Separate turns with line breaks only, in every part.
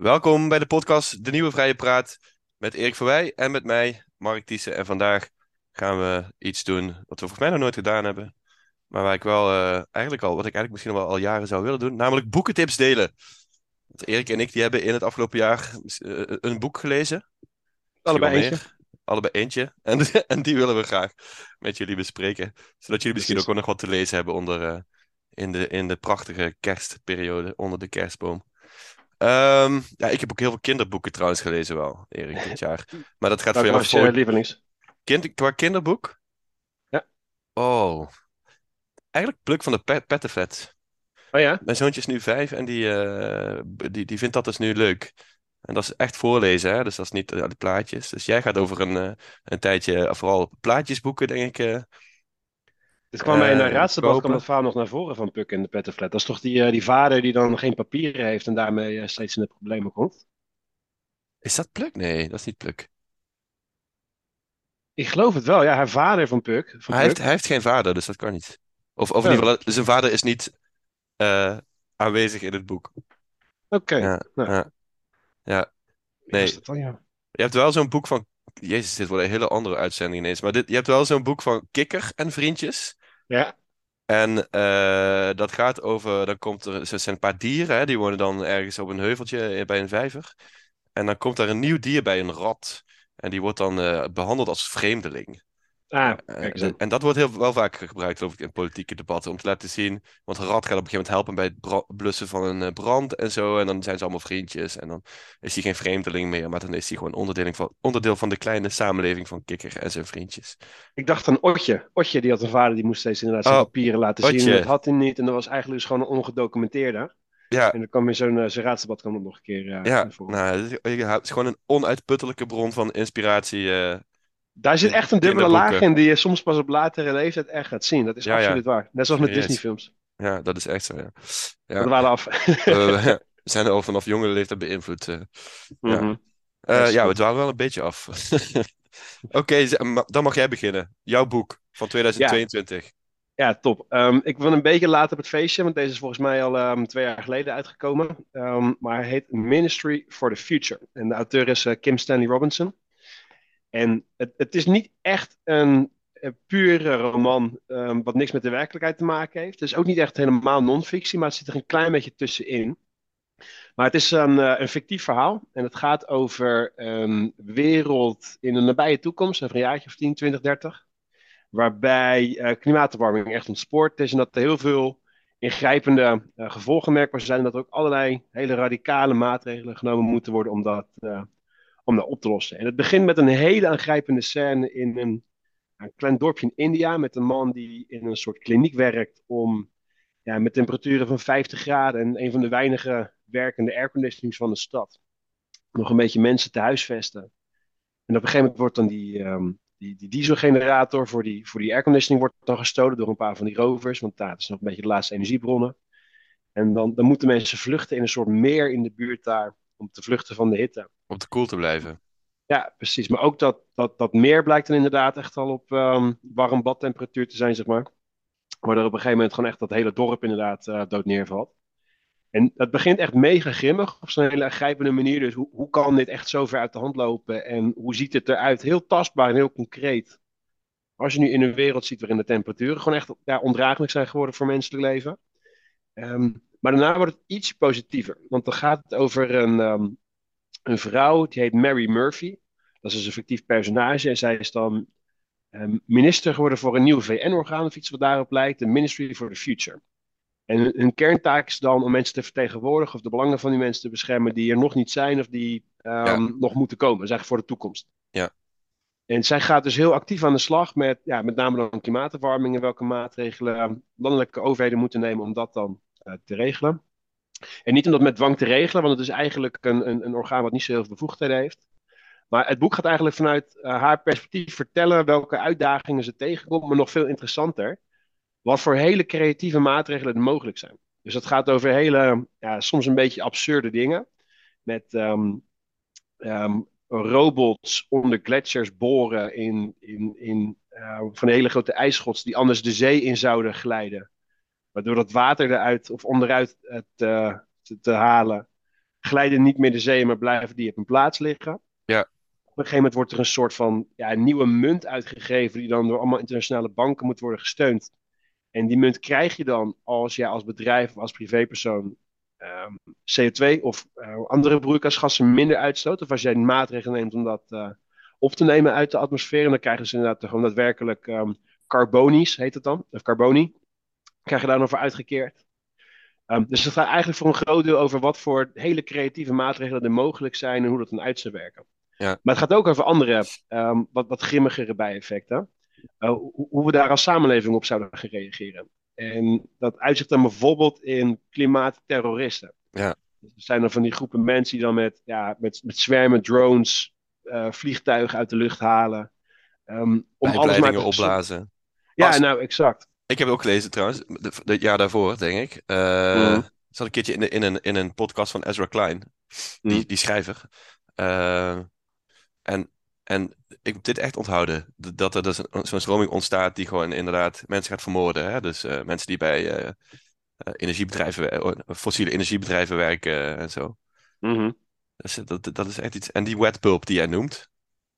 Welkom bij de podcast De Nieuwe Vrije Praat met Erik Verwij en met mij, Mark Thiessen. En vandaag gaan we iets doen wat we volgens mij nog nooit gedaan hebben. Maar waar ik wel eh, eigenlijk al, wat ik eigenlijk misschien wel al jaren zou willen doen, namelijk boekentips delen. Want Erik en ik die hebben in het afgelopen jaar eh, een boek gelezen.
Allebei eentje.
Allebei eentje. En, en die willen we graag met jullie bespreken. Zodat jullie misschien ook nog wat te lezen hebben onder, eh, in, de, in de prachtige kerstperiode, onder de kerstboom. Ehm, ja, ik heb ook heel veel kinderboeken trouwens gelezen wel, Erik, dit jaar. Maar dat gaat veel
was
over
je lievelings?
kind, qua kinderboek.
Ja.
Oh, eigenlijk Pluk van de Pet Pettenvet.
Oh ja?
Mijn zoontje is nu vijf en die, eh, die, die vindt dat dus nu leuk. En dat is echt voorlezen, hè? Dus dat is niet uh, die plaatjes. Dus jij gaat over een, eh, een tijdje, vooral plaatjesboeken, denk ik.
Dit kwam in een
eh,
raadsdebat, kwam dat verhaal nog naar voren van Puck en de Pettenflat. Dat is toch die, eh, die vader die dan geen papieren heeft en daarmee eh, steeds in de problemen komt?
Is dat Pluk? Nee, dat is niet Pluk.
Ik geloof het wel, ja. Haar vader van Puck. Van
Hij heeft, hij heeft geen vader, dus dat kan niet. Of, of in ieder geval, zijn vader is niet aanwezig in het boek.
Oké.
Ja,
Nou,
ja, ja. nee.
dan, ja?
Je hebt wel zo'n boek van. Jezus, dit wordt een hele andere uitzending ineens. Maar dit, je hebt wel zo'n boek van Kikker en Vriendjes.
Ja,
En eh, dat gaat over. Dan komt er. Er zijn een paar dieren, hè, die wonen dan ergens op een heuveltje eh, bij een vijver. En dan komt daar een nieuw dier bij, een rat. En die wordt dan eh, behandeld als vreemdeling.
Ah,
Eh,
kijk eens
en, dat wordt heel, wel vaker gebruikt, geloof ik, in politieke debatten. Om te laten zien. Want een rat gaat op een gegeven moment helpen bij het blussen van een eh, brand en zo. En dan zijn ze allemaal vriendjes. En dan is hij geen vreemdeling meer. Maar dan is hij gewoon onderdeel van, onderdeel van de kleine samenleving van Kikker en zijn vriendjes.
Ik dacht aan Otje. Otje, die had een vader die moest steeds inderdaad zijn
Oh,
papieren laten zien.
Otje.
Dat had hij niet. En dat was eigenlijk dus gewoon een ongedocumenteerde.
Ja,
En dan kwam in zo'n eh, zo'n raadsdebat kwam nog een keer eh,
ja. Nou, het is, het is gewoon een onuitputtelijke bron van inspiratie. eh,
Daar zit echt een dubbele laag in die je soms pas op latere leeftijd echt gaat zien. Dat is
Ja, ja.
absoluut waar. Net zoals met. Disney-films.
Ja, dat is echt zo, ja.
We
Ja.
dwalen af.
We we zijn al vanaf jonge leeftijd beïnvloed. eh. ja.
Mhm.
Eh,
Dat
ja, we dwalen wel een beetje af. Oké, dan mag jij beginnen. Jouw boek van 2022.
Ja, top. Ehm, ik ben een beetje laat op het feestje, want deze is volgens mij al ehm, twee jaar geleden uitgekomen. Ehm, maar hij heet Ministry for the Future. En de auteur is eh, Kim Stanley Robinson. En het, het is niet echt een, eh, pure roman ehm, wat niks met de werkelijkheid te maken heeft. Het is ook niet echt helemaal non-fictie, maar het zit er een klein beetje tussenin. Maar het is een, eh, een fictief verhaal. En het gaat over een wereld in een nabije toekomst, een jaartje of 10, 20, 30. Waarbij eh, klimaatopwarming echt ontspoord is. En dat er heel veel ingrijpende gevolgen merkbaar zijn. En dat er ook allerlei hele radicale maatregelen genomen moeten worden om dat, om dat op te lossen. En het begint met een hele aangrijpende scène in een, klein dorpje in India. Met een man die in een soort kliniek werkt om ja, met temperaturen van 50 graden en een van de weinige werkende airconditionings van de stad. Nog een beetje mensen te huisvesten. En op een gegeven moment wordt dan die, ehm, die, die dieselgenerator voor die, voor die airconditioning wordt dan gestolen door een paar van die rovers. Want daar is nog een beetje de laatste energiebronnen. En dan, dan moeten mensen vluchten in een soort meer in de buurt daar. Om te vluchten van de hitte.
Om te cool te blijven.
Ja, precies. Maar ook dat, dat, dat meer blijkt dan inderdaad echt al op ehm, warm badtemperatuur te zijn, zeg maar. Waardoor op een gegeven moment gewoon echt dat hele dorp inderdaad eh, dood neervalt. En het begint echt mega grimmig op zo'n hele aangrijpende manier. Dus hoe, hoe kan dit echt zo ver uit de hand lopen? En hoe ziet het eruit? Heel tastbaar en heel concreet. Als je nu in een wereld ziet waarin de temperaturen gewoon echt ja, ondraaglijk zijn geworden voor menselijk leven. Ehm, maar daarna wordt het iets positiever. Want dan gaat het over een, ehm, een vrouw, die heet Mary Murphy. Dat is dus een fictief personage. En zij is dan ehm, minister geworden voor een nieuw VN-orgaan, of iets wat daarop lijkt. De Ministry for the Future. En hun, hun kerntaak is dan om mensen te vertegenwoordigen of de belangen van die mensen te beschermen die er nog niet zijn of die ehm,
Ja.
nog moeten komen. Dat is eigenlijk voor de toekomst.
Ja.
En zij gaat dus heel actief aan de slag met ja, met name dan klimaatopwarming en welke maatregelen landelijke overheden moeten nemen om dat dan te regelen. En niet om dat met dwang te regelen, want het is eigenlijk een, een, een orgaan wat niet zo heel veel bevoegdheden heeft. Maar het boek gaat eigenlijk vanuit eh, haar perspectief vertellen welke uitdagingen ze tegenkomt, maar nog veel interessanter, wat voor hele creatieve maatregelen er mogelijk zijn. Dus het gaat over hele, ja, soms een beetje absurde dingen, met ehm, ehm, robots onder gletsjers boren in, in, in eh, van hele grote ijsschots die anders de zee in zouden glijden. Waardoor dat water eruit of onderuit eh, te, te, te halen glijden niet meer de zee, maar blijven die op hun plaats liggen.
Ja.
Op een gegeven moment wordt er een soort van ja, een nieuwe munt uitgegeven, die dan door allemaal internationale banken moet worden gesteund. En die munt krijg je dan als jij als bedrijf of als privépersoon ehm, CO2 of eh, andere broeikasgassen minder uitstoot. Of als jij maatregelen neemt om dat eh, op te nemen uit de atmosfeer. En dan krijgen ze inderdaad gewoon daadwerkelijk um, carbonies, heet het dan, of carbonie. Krijg je daar nog voor uitgekeerd. Um, dus het gaat eigenlijk voor een groot deel over wat voor hele creatieve maatregelen er mogelijk zijn en hoe dat dan uit zou werken.
Ja.
Maar het gaat ook over andere, um, wat, wat grimmigere bijeffecten. Uh, hoe, hoe we daar als samenleving op zouden gaan reageren. En dat uitzicht dan bijvoorbeeld in klimaatterroristen.
Ja.
Dus er zijn dan van die groepen mensen die dan met, ja, met, met zwermen drones uh, vliegtuigen uit de lucht halen. Um,
om alles maar te opblazen.
Ja, nou, exact.
Ik heb het ook gelezen trouwens, het jaar daarvoor, denk ik. Uh, mm. zat een keertje in, in, een, in een podcast van Ezra Klein, die, mm. die schrijver. Uh, en, en ik moet dit echt onthouden. Dat er dus zo'n stroming ontstaat die gewoon inderdaad mensen gaat vermoorden. Hè? Dus uh, mensen die bij energiebedrijven, fossiele energiebedrijven werken en zo.
Mm -hmm.
dus dat, dat is echt iets. En die wetbulb die jij noemt,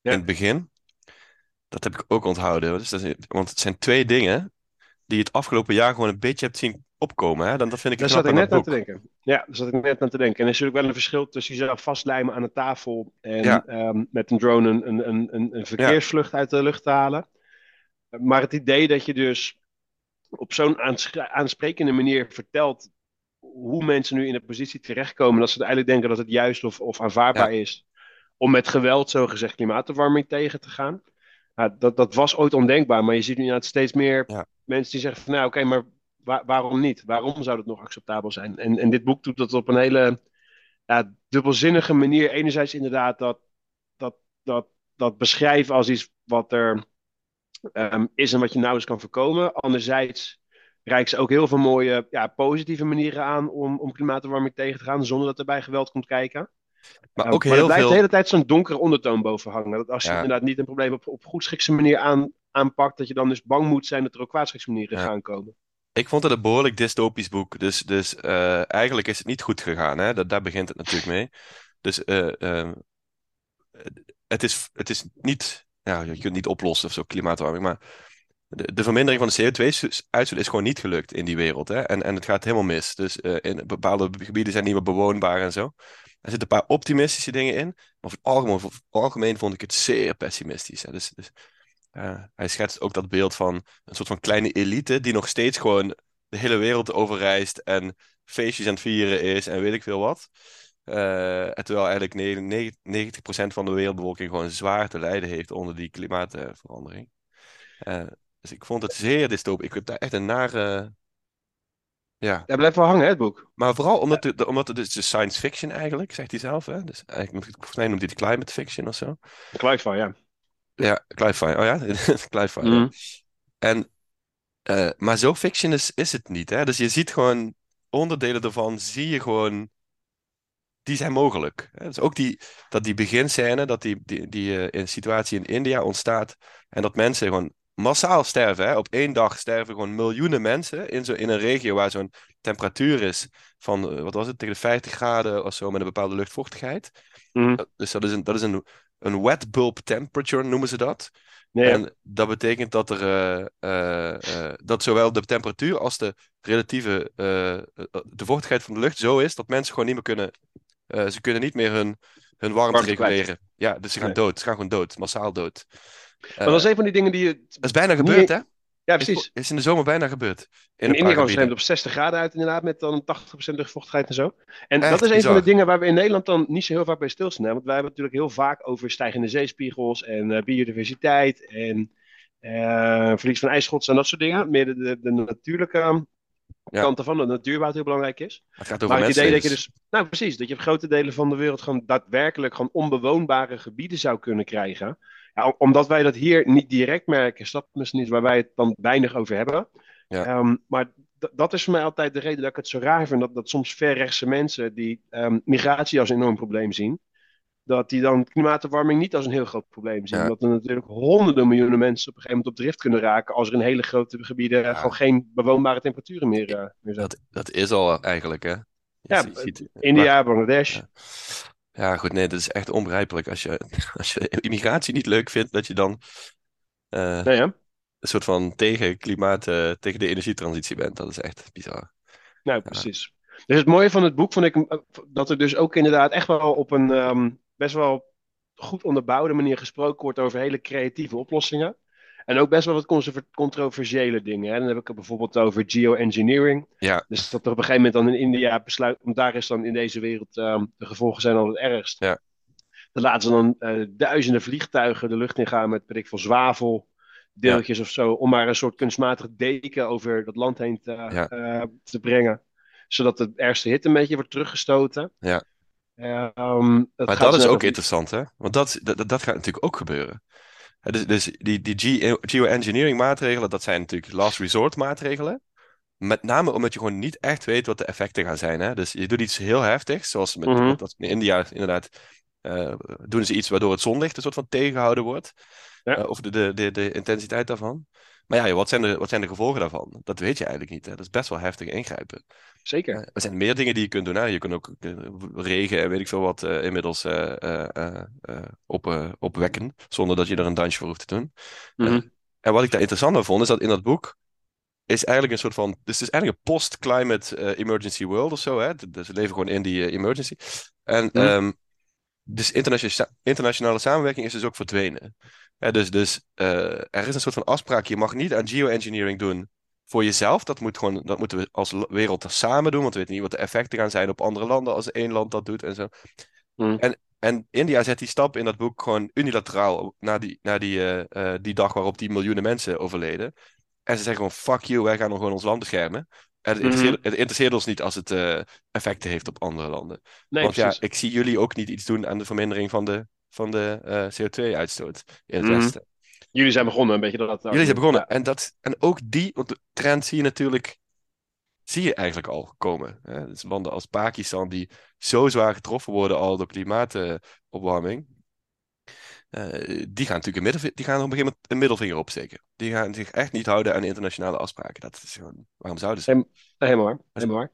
ja. in het begin, dat heb ik ook onthouden. Dus dat is, want het zijn twee dingen die je het afgelopen jaar gewoon een beetje hebt zien opkomen. Hè? Dan, dat vind ik
Daar zat ik net aan te denken. Ja, daar zat ik net aan te denken. En er is natuurlijk wel een verschil tussen jezelf vastlijmen aan een tafel en
Ja.
ehm, met een drone een, een, een, een, verkeersvlucht uit de lucht te halen. Maar het idee dat je dus op zo'n aansprekende manier vertelt hoe mensen nu in de positie terechtkomen dat ze eigenlijk denken dat het juist of, of aanvaardbaar is om met geweld zogezegd klimaatverwarming tegen te gaan. Ja, dat, dat was ooit ondenkbaar, maar je ziet nu steeds meer
Ja.
Mensen die zeggen van nou oké, maar wa- waarom niet? Waarom zou het nog acceptabel zijn? En, en dit boek doet dat op een hele ja, dubbelzinnige manier. Enerzijds inderdaad dat, dat, dat, dat beschrijven als iets wat er ehm, is en wat je nauwelijks kan voorkomen. Anderzijds reikt ze ook heel veel mooie ja, positieve manieren aan om, om klimaatverwarming tegen te gaan, zonder dat er bij geweld komt kijken.
Maar
Ja,
ook
maar er blijft
veel.
de hele tijd zo'n donkere ondertoon boven hangen. Dat als je
Ja.
inderdaad niet een probleem op, op goedschikse manier aan, aanpakt, dat je dan dus bang moet zijn dat er ook kwaadschikse manieren
Ja.
gaan komen.
Ik vond het een behoorlijk dystopisch boek. Dus, dus eh, eigenlijk is het niet goed gegaan. Hè? Dat, daar begint het natuurlijk mee. Dus eh, eh, het, is, het is niet. Ja, je kunt het niet oplossen of zo, klimaatwarming. Maar de, de vermindering van de CO2-uitstoot is gewoon niet gelukt in die wereld. Hè? En, en het gaat helemaal mis. Dus eh, in bepaalde gebieden zijn niet meer bewoonbaar en zo. Er zitten een paar optimistische dingen in. Maar over het algemeen, het algemeen vond ik het zeer pessimistisch. Hè? Dus, dus hij schetst ook dat beeld van een soort van kleine elite die nog steeds gewoon de hele wereld overreist en feestjes aan het vieren is en weet ik veel wat. Eh, en terwijl eigenlijk ne- ne- 90% van de wereldbevolking gewoon zwaar te lijden heeft onder die klimaatverandering. Eh, dus ik vond het zeer dystopisch. Ik heb daar echt een nare... Ja,
blijft wel hangen, hè, het boek.
maar vooral omdat, het, omdat het is science fiction eigenlijk, zegt hij zelf. Hè? Dus eigenlijk, moet ik- volgens mij noemt hij het climate fiction of zo.
Gelijk van, ja.
Ja, Clive Oh ja, Clive ja.
Mhm.
En, eh, maar zo fiction is, is het niet. Hè? Dus je ziet gewoon onderdelen ervan, zie je gewoon, die zijn mogelijk. Hè? Dus ook die, dat die beginscène, dat die, die, die eh, in situatie in India ontstaat en dat mensen gewoon massaal sterven. Hè? Op één dag sterven gewoon miljoenen mensen in, zo, in een regio waar zo'n temperatuur is van, eh, wat was het, tegen de 50 graden of zo met een bepaalde luchtvochtigheid. Dat- Dus dat is een, dat is een, een wet bulb temperature, noemen ze dat.
Nee, ja.
En dat betekent dat er eh, eh, eh, dat zowel de temperatuur als de relatieve de vochtigheid van de lucht zo is dat mensen gewoon niet meer kunnen. ze kunnen niet meer hun, hun warmte
kwijt.
reguleren. Ja, dus ze gaan
Nee.
dood. Ze gaan gewoon dood, massaal dood.
Maar dat is een van die dingen die je...
dat is bijna
niet-
gebeurd, hè?
Ja, precies.
is in de zomer bijna gebeurd. In,
In ze
gebieden.
op 60 graden uit inderdaad, met dan 80% luchtvochtigheid en zo. En
Echt
dat is een
bizar.
van de dingen waar we in Nederland dan niet zo heel vaak bij stilstaan. Want wij hebben het natuurlijk heel vaak over stijgende zeespiegels en eh, biodiversiteit en eh, verlies van ijsschots en dat soort dingen. Meer de, de, de natuurlijke
Ja.
kanten van de natuur waar het heel belangrijk is.
Het gaat over
Maar het idee dat je dus, nou precies, dat je op grote delen van de wereld gewoon daadwerkelijk gewoon onbewoonbare gebieden zou kunnen krijgen. Ja, om- omdat wij dat hier niet direct merken, is dat misschien iets waar wij het dan weinig over hebben.
Ja.
Ehm, maar dat is voor mij altijd de reden dat ik het zo raar vind dat, dat soms verrechtse mensen die ehm, migratie als een enorm probleem zien, dat die dan klimaatverwarming niet als een heel groot probleem zien.
Ja.
Omdat er natuurlijk honderden miljoenen mensen op een gegeven moment op drift kunnen raken als er in hele grote gebieden
Ja.
gewoon geen bewoonbare temperaturen meer, eh, meer zijn.
Dat, dat is al eigenlijk, hè? Je
Ja,
ziet-
India, Bangladesh.
Ja. Goed, nee, dat is echt onbegrijpelijk. Als je, als je immigratie niet leuk vindt, dat je dan eh,
Nee,
een soort van tegen klimaat, eh, tegen de energietransitie bent. Dat is echt bizar.
Nou, precies. Dus het mooie van het boek vond ik eh, dat er dus ook inderdaad echt wel op een ehm, best wel goed onderbouwde manier gesproken wordt over hele creatieve oplossingen. En ook best wel wat controversiële dingen. Hè. Dan heb ik het bijvoorbeeld over geoengineering.
Ja,
Dus dat er op een gegeven moment dan in India besluit, want daar is dan in deze wereld ehm, de gevolgen zijn al het ergst.
Ja.
Dan laten ze dan eh, duizenden vliegtuigen de lucht ingaan met, weet ik veel, zwavel, deeltjes of zo, om maar een soort kunstmatig deken over dat land heen te,
Ja.
eh, te brengen. Zodat de ergste hit een beetje wordt teruggestoten.
Ja.
Eh, ehm,
maar
gaat
dat is ook
over-
interessant, hè? Want dat, dat, dat gaat natuurlijk ook gebeuren. Dus, dus die, die geo- geoengineering maatregelen, dat zijn natuurlijk last resort maatregelen. Met name omdat je gewoon niet echt weet wat de effecten gaan zijn. Hè? Dus je doet iets heel heftigs, zoals met,
Mhm.
dat in India inderdaad. eh, doen ze iets waardoor het zonlicht een soort van tegengehouden wordt.
Ja.
Eh, of de, de, de, de intensiteit daarvan. Maar ja, wat zijn, de, wat zijn de gevolgen daarvan? Dat weet je eigenlijk niet. Hè? Dat is best wel heftig ingrijpen.
Zeker.
Eh, er zijn meer dingen die je kunt doen. Hè? Je kunt ook eh, regen en weet ik veel wat eh, inmiddels op, opwekken. Zonder dat je er een dansje voor hoeft te doen.
Mhm.
En wat ik daar interessant aan vond, is dat in dat boek is eigenlijk een soort van. Dus het is eigenlijk een post-climate emergency world of zo. Hè? Dus we leven gewoon in die emergency. En
Mhm.
ehm, dus internationale, internationale samenwerking is dus ook verdwenen. Dus dus eh, er is een soort van afspraak. Je mag niet aan geoengineering doen voor jezelf. Dat, moet gewoon, dat moeten we als wereld samen doen. Want we weten niet wat de effecten gaan zijn op andere landen als één land dat doet en zo.
Mhm.
En, en India zet die stap in dat boek gewoon unilateraal na die, na die, eh, eh, die dag waarop die miljoenen mensen overleden. En ze zeggen gewoon, fuck you, wij gaan nog gewoon ons land beschermen. En het, interesseert, het interesseert ons niet als het effecten heeft op andere landen.
Nee,
Want ja, ik zie jullie ook niet iets doen aan de vermindering van de, van de eh, CO2-uitstoot in het
Mhm.
Westen.
Jullie zijn begonnen een beetje dat.
Jullie zijn begonnen. En, dat, en ook die want de trend zie je natuurlijk zie je eigenlijk al komen. Hè? Dus landen als Pakistan die zo zwaar getroffen worden al door klimaatopwarming. eh, die gaan natuurlijk een, middelvi- die gaan op een gegeven moment een middelvinger opsteken. Die gaan zich echt niet houden aan internationale afspraken. Dat is gewoon, waarom zouden ze?
Helemaal waar. Helemaal waar.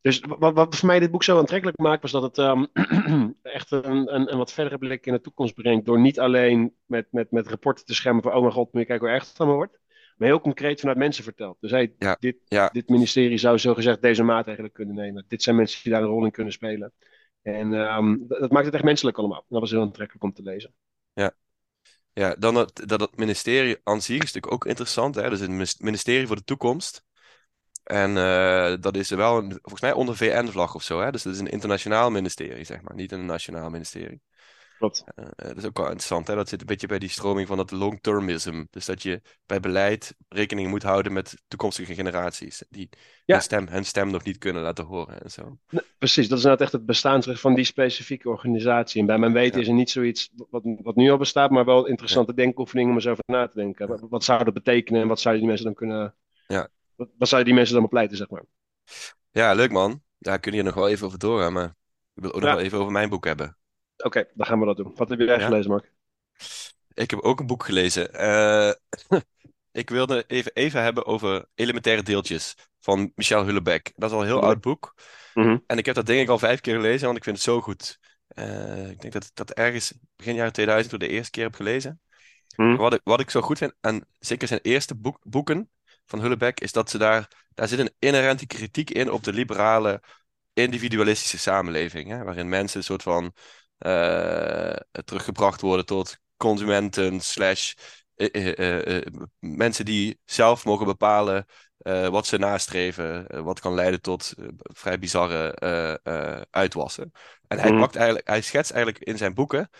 Dus wat, wat voor mij dit boek zo aantrekkelijk maakt, was dat het ehm, echt een, een, een wat verdere blik in de toekomst brengt. Door niet alleen met, met, met rapporten te schermen van, oh mijn god, moet je kijken hoe erg het allemaal wordt. Maar heel concreet vanuit mensen verteld. Dus hey,
Ja,
dit,
ja.
dit ministerie zou zogezegd deze maatregelen kunnen nemen. Dit zijn mensen die daar een rol in kunnen spelen. En ehm, dat, dat maakt het echt menselijk allemaal. Dat was heel aantrekkelijk om te lezen.
Ja, dan dat, dat het ministerie aan zich is natuurlijk ook interessant. Hè? Dus het ministerie voor de toekomst. En eh, dat is wel een, volgens mij onder VN-vlag of zo. Hè? Dus dat is een internationaal ministerie, zeg maar. Niet een nationaal ministerie.
Klopt.
Eh, eh, dat is ook wel interessant. Hè? Dat zit een beetje bij die stroming van dat long-termism. Dus dat je bij beleid rekening moet houden met toekomstige generaties. Die
Ja.
hun, stem, hun stem nog niet kunnen laten horen en zo.
Precies, dat is inderdaad echt het bestaansrecht van die specifieke organisatie. En bij mijn weten
Ja.
is er niet zoiets wat, wat nu al bestaat, maar wel interessante denkoefeningen om eens over na te denken. Wat, wat zou dat betekenen en wat zouden die mensen dan kunnen.
Ja.
Wat, wat zouden die mensen dan bepleiten, zeg maar?
Ja, leuk man. Ja, we kunnen hier nog wel even over doorgaan, maar ik wil ook nog wel even over mijn boek hebben.
Oké, dan gaan we dat doen. Wat heb jij gelezen, Mark?
Ik heb ook een boek gelezen. Eh, ik wilde even, even hebben over Elementaire Deeltjes van Michel Houellebecq. Dat is al een heel
Mhm.
oud boek.
Mhm.
En ik heb dat denk ik al vijf keer gelezen, want ik vind het zo goed. Eh, ik denk dat ik dat ergens begin jaren 2000 voor de eerste keer heb gelezen.
Mhm.
Wat ik, wat ik zo goed vind, en zeker zijn eerste boek, boeken van Houellebecq, is dat ze daar, daar zit een inherente kritiek in op de liberale, individualistische samenleving. Hè, waarin mensen een soort van eh, teruggebracht worden tot consumenten, slash eh, eh, mensen die zelf mogen bepalen wat ze nastreven, wat kan leiden tot vrij bizarre uitwassen. En hij,
Mhm.
pakt eigenlijk, hij schetst eigenlijk in zijn boeken,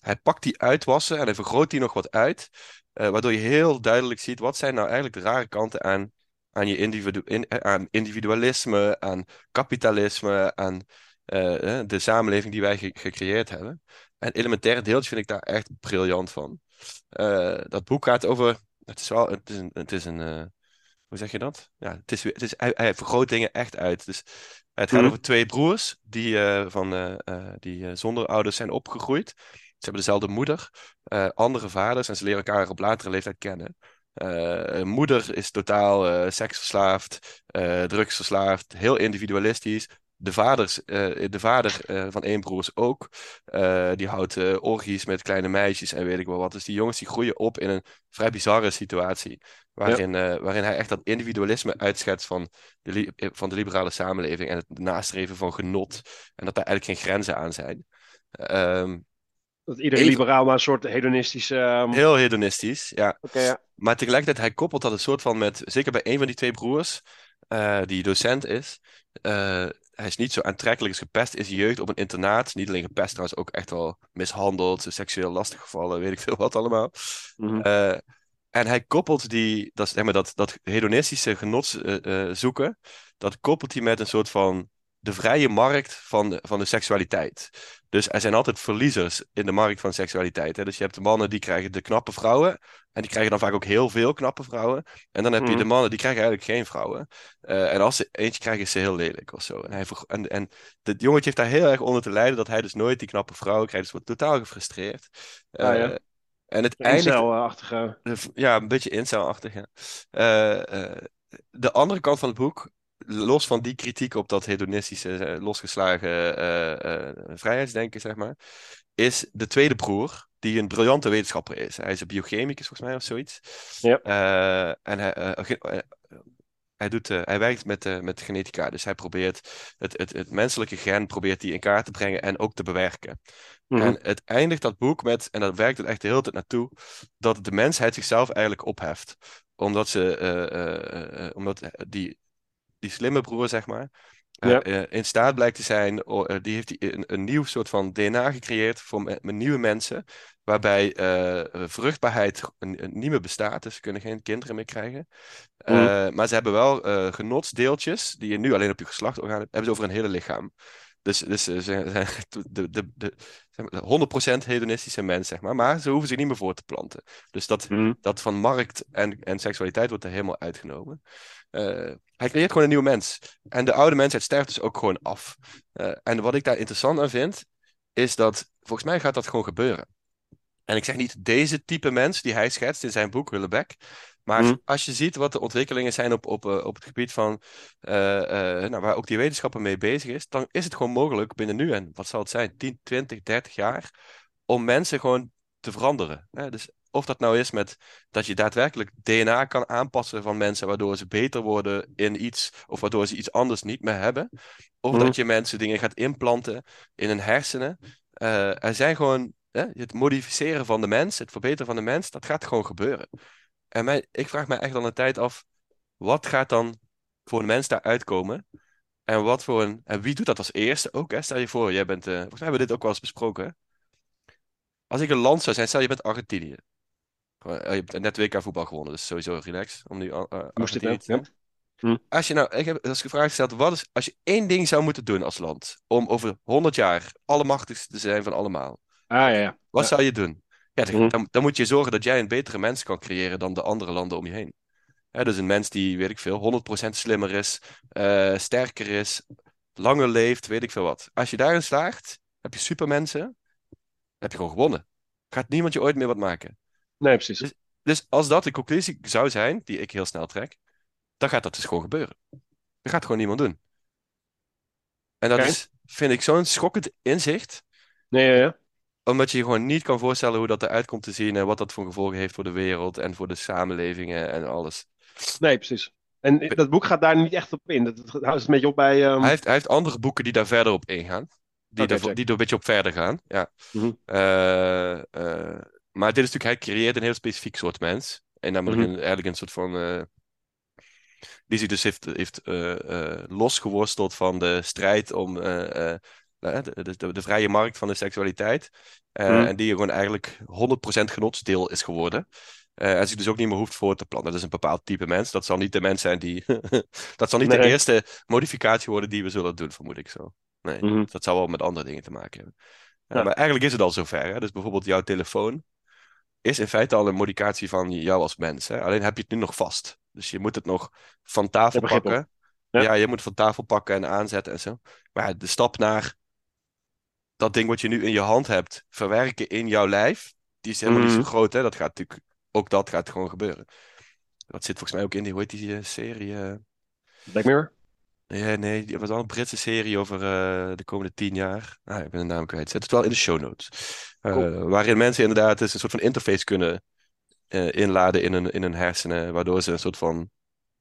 hij pakt die uitwassen en hij vergroot die nog wat uit, eh, waardoor je heel duidelijk ziet wat zijn nou eigenlijk de rare kanten aan, aan, je individu in, eh, aan individualisme, aan kapitalisme, aan eh, de samenleving die wij ge- gecreëerd hebben. En elementaire deeltjes vind ik daar echt briljant van. Dat boek gaat over. Het is wel. Het is een. Het is een hoe zeg je dat? Ja, het is, het is, hij, hij vergroot dingen echt uit. Dus het gaat
Mhm.
over twee broers die, van, die zonder ouders zijn opgegroeid. Ze hebben dezelfde moeder, eh, andere vaders en ze leren elkaar op latere leeftijd kennen. Eh, moeder is totaal eh, seksverslaafd, drugsverslaafd, heel individualistisch. de, vaders, de vader van één broer is ook. die houdt orgies met kleine meisjes en weet ik wel wat. Dus die jongens die groeien op in een vrij bizarre situatie. Waarin, waarin hij echt dat individualisme uitschetst van de, van de liberale samenleving. En het nastreven van genot. En dat daar eigenlijk geen grenzen aan zijn. Ehm,
Dat iedere
Even-
liberaal maar een soort hedonistische... ehm,
heel hedonistisch, ja.
Oké, ja.
Maar tegelijkertijd, hij koppelt dat een soort van met, zeker bij een van die twee broers, eh, die docent is. eh, hij is niet zo aantrekkelijk, is gepest in zijn jeugd op een internaat. Niet alleen gepest, trouwens ook echt wel mishandeld, seksueel lastiggevallen, weet ik veel wat allemaal.
Mhm.
Eh, en hij koppelt die, dat, zeg maar, dat, dat hedonistische genot zoeken, dat koppelt hij met een soort van de vrije markt van de, van de seksualiteit. Dus er zijn altijd verliezers in de markt van seksualiteit. Hè? Dus je hebt de mannen die krijgen de knappe vrouwen. En die krijgen dan vaak ook heel veel knappe vrouwen. En dan heb je
Mhm.
de mannen die krijgen eigenlijk geen vrouwen. Eh, en als ze eentje krijgen, is ze heel lelijk of zo. En, hij, en, en dit jongetje heeft daar heel erg onder te lijden dat hij dus nooit die knappe vrouwen krijgt. Dus wordt totaal gefrustreerd.
Ah, ja.
En het eindigt ja, een beetje incel-achtig, ja. Eh, de andere kant van het boek, los van die kritiek op dat hedonistische, eh, losgeslagen eh, eh, vrijheidsdenken, zeg maar, is de tweede broer, die een briljante wetenschapper is. Hij is een biochemicus, volgens mij, of zoiets.
Ja.
En hij, hij, doet, hij werkt met, met genetica, dus hij probeert het, het, het menselijke gen probeert hij in kaart te brengen en ook te bewerken.
Mhm.
En het eindigt dat boek met, en daar werkt het echt de hele tijd naartoe, dat de mensheid zichzelf eigenlijk opheft. Omdat ze, omdat die, die slimme broer, zeg maar, eh,
Ja.
eh, in staat blijkt te zijn, eh, die heeft die een, een nieuw soort van DNA gecreëerd voor me- met nieuwe mensen, waarbij vruchtbaarheid niet meer bestaat, dus ze kunnen geen kinderen meer krijgen.
Mhm.
Maar ze hebben wel genotsdeeltjes, die je nu alleen op je hebt, hebben ze over een hele lichaam. Dus, dus ze zijn de, de, de, zeg maar, 100% hedonistische mens, zeg maar. Maar ze hoeven zich niet meer voor te planten. Dus dat,
Mhm.
dat van markt en, en seksualiteit wordt er helemaal uitgenomen. Eh, hij creëert gewoon een nieuwe mens. En de oude mensheid sterft dus ook gewoon af. Eh, en wat ik daar interessant aan vind, is dat volgens mij gaat dat gewoon gebeuren. En ik zeg niet deze type mens die hij schetst in zijn boek Hullebeck. Maar
Mhm.
als je ziet wat de ontwikkelingen zijn op, op, eh, op het gebied van eh, eh, nou, waar ook die wetenschapper mee bezig is, dan is het gewoon mogelijk binnen nu en wat zal het zijn, 10, 20, 30 jaar, om mensen gewoon te veranderen. Hè? Dus of dat nou is met dat je daadwerkelijk DNA kan aanpassen van mensen, waardoor ze beter worden in iets, of waardoor ze iets anders niet meer hebben. Of
Mhm.
dat je mensen dingen gaat implanten in hun hersenen. Er zijn gewoon hè, het modificeren van de mens, het verbeteren van de mens, dat gaat gewoon gebeuren. En mij, ik vraag me echt al een tijd af, wat gaat dan voor een mens daar uitkomen? En wat voor een, en wie doet dat als eerste ook? Hè? Stel je voor, jij bent, eh, volgens mij hebben we dit ook wel eens besproken. hè? Als ik een land zou zijn, stel je bent Argentinië. Eh, Je hebt net WK voetbal gewonnen, dus sowieso relaxed om nu uh,
Moest nou?
te zijn.
Ja.
Als je nou, ik heb als gevraagd gesteld, wat is, als je één ding zou moeten doen als land, om over 100 jaar allemachtigste te zijn van allemaal,
Ah, ja,
wat
Ja.
zou je doen? Ja, dan,
Mhm.
dan, dan moet je zorgen dat jij een betere mens kan creëren dan de andere landen om je heen. Dus een mens die, weet ik veel, 100% slimmer is, eh, sterker is, langer leeft, weet ik veel wat. Als je daarin slaagt, heb je supermensen, heb je gewoon gewonnen. Gaat niemand je ooit meer wat maken.
Nee, precies.
Dus- Dus als dat de conclusie zou zijn, die ik heel snel trek, dan gaat dat dus gewoon gebeuren. Dat gaat gewoon niemand doen. En dat is, vind ik, zo'n schokkend inzicht
Nee, ja, ja.
Omdat je je gewoon niet kan voorstellen hoe dat eruit komt te zien en wat dat voor gevolgen heeft voor de wereld en voor de samenlevingen en alles.
Nee, precies. En dat boek gaat daar niet echt op in. Dat, houdt het een beetje op bij... ehm,
Hij heeft, hij heeft andere boeken die daar verder op ingaan. Die, er,
check.
die er een beetje op verder gaan. Ja.
Mhm.
Eh, eh, maar dit is natuurlijk, hij creëert een heel specifiek soort mens. En namelijk
Mhm.
een, eigenlijk een soort van. eh, die zich dus heeft, heeft losgeworsteld van de strijd om de, de, de, vrije markt van de seksualiteit. Eh,
Mhm.
En die gewoon eigenlijk 100% genotsdeel is geworden. Eh, en zich dus ook niet meer hoeft voor te plannen. Dat is een bepaald type mens. Dat zal niet de mens zijn die. dat zal niet de eerste modificatie worden die we zullen doen, vermoed ik zo. Nee,
Mhm.
dat zal wel met andere dingen te maken hebben. Eh,
Ja.
Maar eigenlijk is het al zover. Hè? Dus bijvoorbeeld jouw telefoon is in feite al een modificatie van jou als mens. Hè? Alleen heb je het nu nog vast. Dus je moet het nog van tafel pakken.
Ja.
Ja. je moet het van tafel pakken en aanzetten en zo. Maar de stap naar dat ding wat je nu in je hand hebt, verwerken in jouw lijf, die is helemaal niet
Mhm.
zo groot. Hè? Dat gaat natuurlijk, ook dat gaat gewoon gebeuren. Dat zit volgens mij ook in die, hoe heet die eh, serie? eh,
Black Mirror?
Ja, nee, die was al een Britse serie over eh, de komende tien jaar. Ah, ik ben de naam kwijt. Zet het wel in de show notes.
Cool.
waarin mensen inderdaad dus een soort van interface kunnen inladen in hun, in hun hersenen. Waardoor ze een soort van,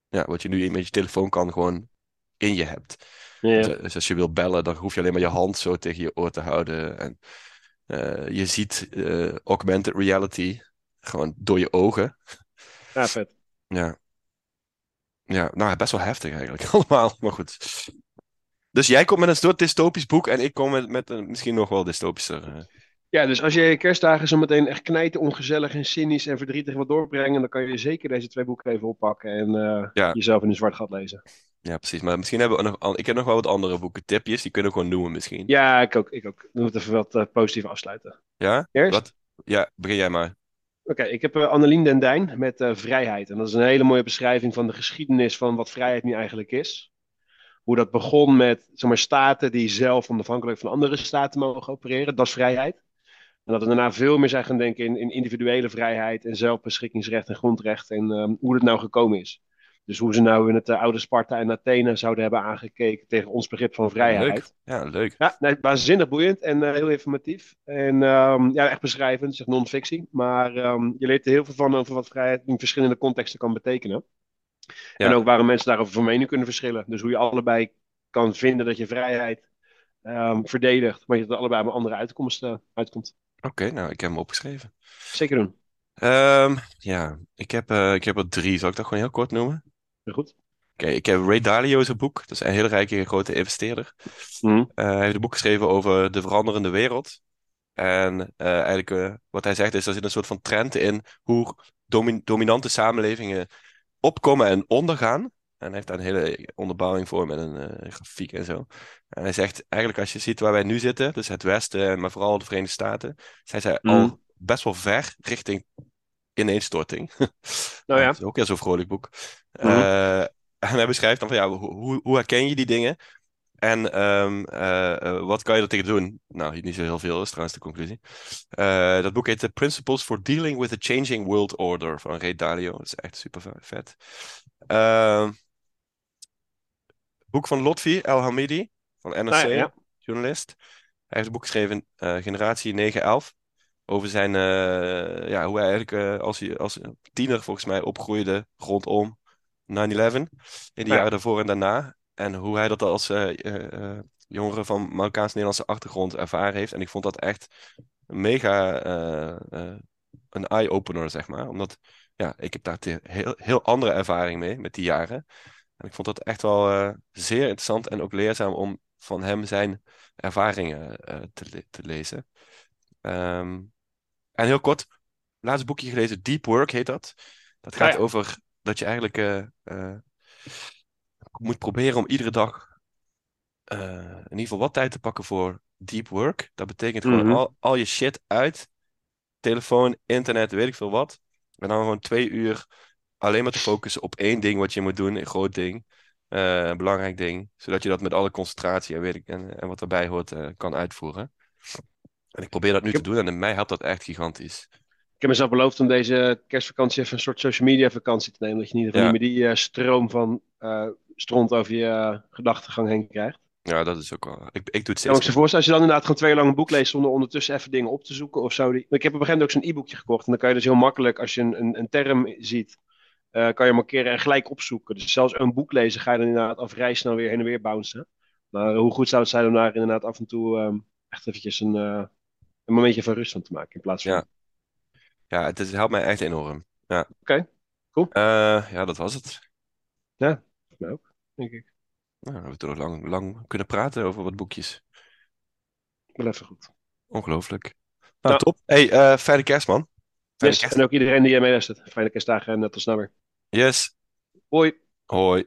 ja, wat je nu met je telefoon kan, gewoon in je hebt. Dus,
Ja,
eh, dus als je wil bellen, dan hoef je alleen maar je hand zo tegen je oor te houden. En eh, je ziet eh, augmented reality gewoon door je ogen.
ja, vet.
Ja, ja, nou best wel heftig eigenlijk allemaal. Maar goed. Dus jij komt met een soort dystopisch boek en ik kom met, met een misschien nog wel dystopischer.
Ja, dus als je je kerstdagen zo meteen echt knijten, ongezellig en cynisch en verdrietig wil doorbrengen, dan kan je zeker deze twee boeken even oppakken en eh,
Ja,
jezelf in een zwart gat lezen.
ja, precies. Maar misschien hebben we nog. Ik heb nog wel wat andere boeken, tipjes, die kunnen we gewoon noemen misschien.
Ja, ik ook. Ik ook. We moeten even wat eh, positief afsluiten.
Ja?
Eerst?
Wat? Ja, begin jij maar.
Oké, ik heb uh, Annelien den Dijn met Vrijheid. En dat is een hele mooie beschrijving van de geschiedenis van wat vrijheid nu eigenlijk is. Hoe dat begon met zeg maar, staten die zelf onafhankelijk van andere staten mogen opereren. Dat is vrijheid. En dat we daarna veel meer zijn gaan denken in, in individuele vrijheid en zelfbeschikkingsrecht en grondrecht. En um, hoe het nou gekomen is. Dus hoe ze nou in het uh, oude Sparta en Athene zouden hebben aangekeken tegen ons begrip van vrijheid.
Leuk. Ja, leuk.
Ja, nee, waanzinnig boeiend en uh, heel informatief. En um, ja, echt beschrijvend, zeg non-fictie. Maar um, je leert er heel veel van over wat vrijheid in verschillende contexten kan betekenen. Ja. En ook waarom mensen daarover van mening kunnen verschillen. Dus hoe je allebei kan vinden dat je vrijheid um, verdedigt, maar je er allebei met andere uitkomsten uitkomt.
Oké, nou, ik heb hem opgeschreven.
Zeker doen.
Um, ja, ik heb, uh, ik heb er drie. Zal ik dat gewoon heel kort noemen?
Heel goed.
Oké, ik heb Ray Dalio's boek. Dat is een hele rijke grote investeerder.
Mm.
Uh, hij heeft een boek geschreven over de veranderende wereld. En uh, eigenlijk wat hij zegt is, er zit een soort van trend in hoe domin dominante samenlevingen opkomen en ondergaan. En hij heeft daar een hele onderbouwing voor met een uh, grafiek en zo. En hij zegt eigenlijk als je ziet waar wij nu zitten, dus het Westen, maar vooral de Verenigde Staten, zijn zij
Mm.
al best wel ver richting ineenstorting.
Nou ja.
Dat is ook weer zo'n vrolijk boek.
Mhm.
Uh, en hij beschrijft dan van ja, hoe, hoe herken je die dingen? En um, uh, uh, wat kan je er tegen doen? Nou, niet zo heel veel, is trouwens de conclusie. Uh, dat boek heet The Principles for Dealing with the Changing World Order van Ray Dalio. Dat is echt super vet. Boek van Lotfi El Hamidi van NRC,
Nou ja, ja.
journalist. Hij heeft een boek geschreven, uh, Generatie 911. Over zijn, uh, ja, hoe hij eigenlijk uh, als, hij, als tiener volgens mij opgroeide rondom 9-11. In de
Ja.
jaren daarvoor en daarna. En hoe hij dat als jongere van Marokkaans-Nederlandse achtergrond ervaren heeft. En ik vond dat echt mega een eye-opener, zeg maar. Omdat, ja, ik heb daar heel, heel andere ervaring mee met die jaren. En ik vond dat echt wel uh, zeer interessant en ook leerzaam om van hem zijn ervaringen uh, te, le te, lezen. Um, en heel kort, laatste boekje gelezen, Deep Work heet dat. Dat gaat
ja.
over dat je eigenlijk uh, moet proberen om iedere dag in ieder geval wat tijd te pakken voor deep work. Dat betekent gewoon
Mhm.
al, al je shit uit. Telefoon, internet, weet ik veel wat. En dan gewoon twee uur alleen maar te focussen op één ding wat je moet doen. Een groot ding. eh, een belangrijk ding. Zodat je dat met alle concentratie en, weet ik, en, en wat erbij hoort eh, kan uitvoeren. En ik probeer dat nu te doen en in mij helpt dat echt gigantisch.
Ik heb mezelf beloofd om deze kerstvakantie even een soort social media vakantie te nemen. Dat je in ieder geval
Ja.
niet meer die eh, stroom van stront over je gedachtegang heen krijgt.
Ja, dat is ook wel. Ik, ik doe het steeds.
voorstellen, als je dan inderdaad gewoon twee lang een boek leest zonder ondertussen even dingen op te zoeken of zo. Die... Ik heb op een gegeven moment ook zo'n e-boekje gekocht. En dan kan je dus heel makkelijk, als je een, een, een term ziet, kan je markeren en gelijk opzoeken. Dus zelfs een boek lezen ga je dan inderdaad al vrij snel weer heen en weer bouncen. Maar hoe goed zou het zijn om daar inderdaad af en toe ehm, echt eventjes een, eh, een momentje van rust van te maken. In plaats van...
Ja. Ja, het is, helpt mij echt enorm. Ja.
Oké, cool.
Eh, ja, dat was het.
Ja, voor mij ook, denk ik.
Nou, we hebben toch lang, lang kunnen praten over wat boekjes.
Wel even goed.
Ongelooflijk. Nou,
Nou.
top. Hey, eh fijne kerst, man. Fijne
Yes,
kerst.
en ook iedereen die mee luistert. Fijne kerstdagen en tot snel weer.
Yes.
Hoi.
Hoi.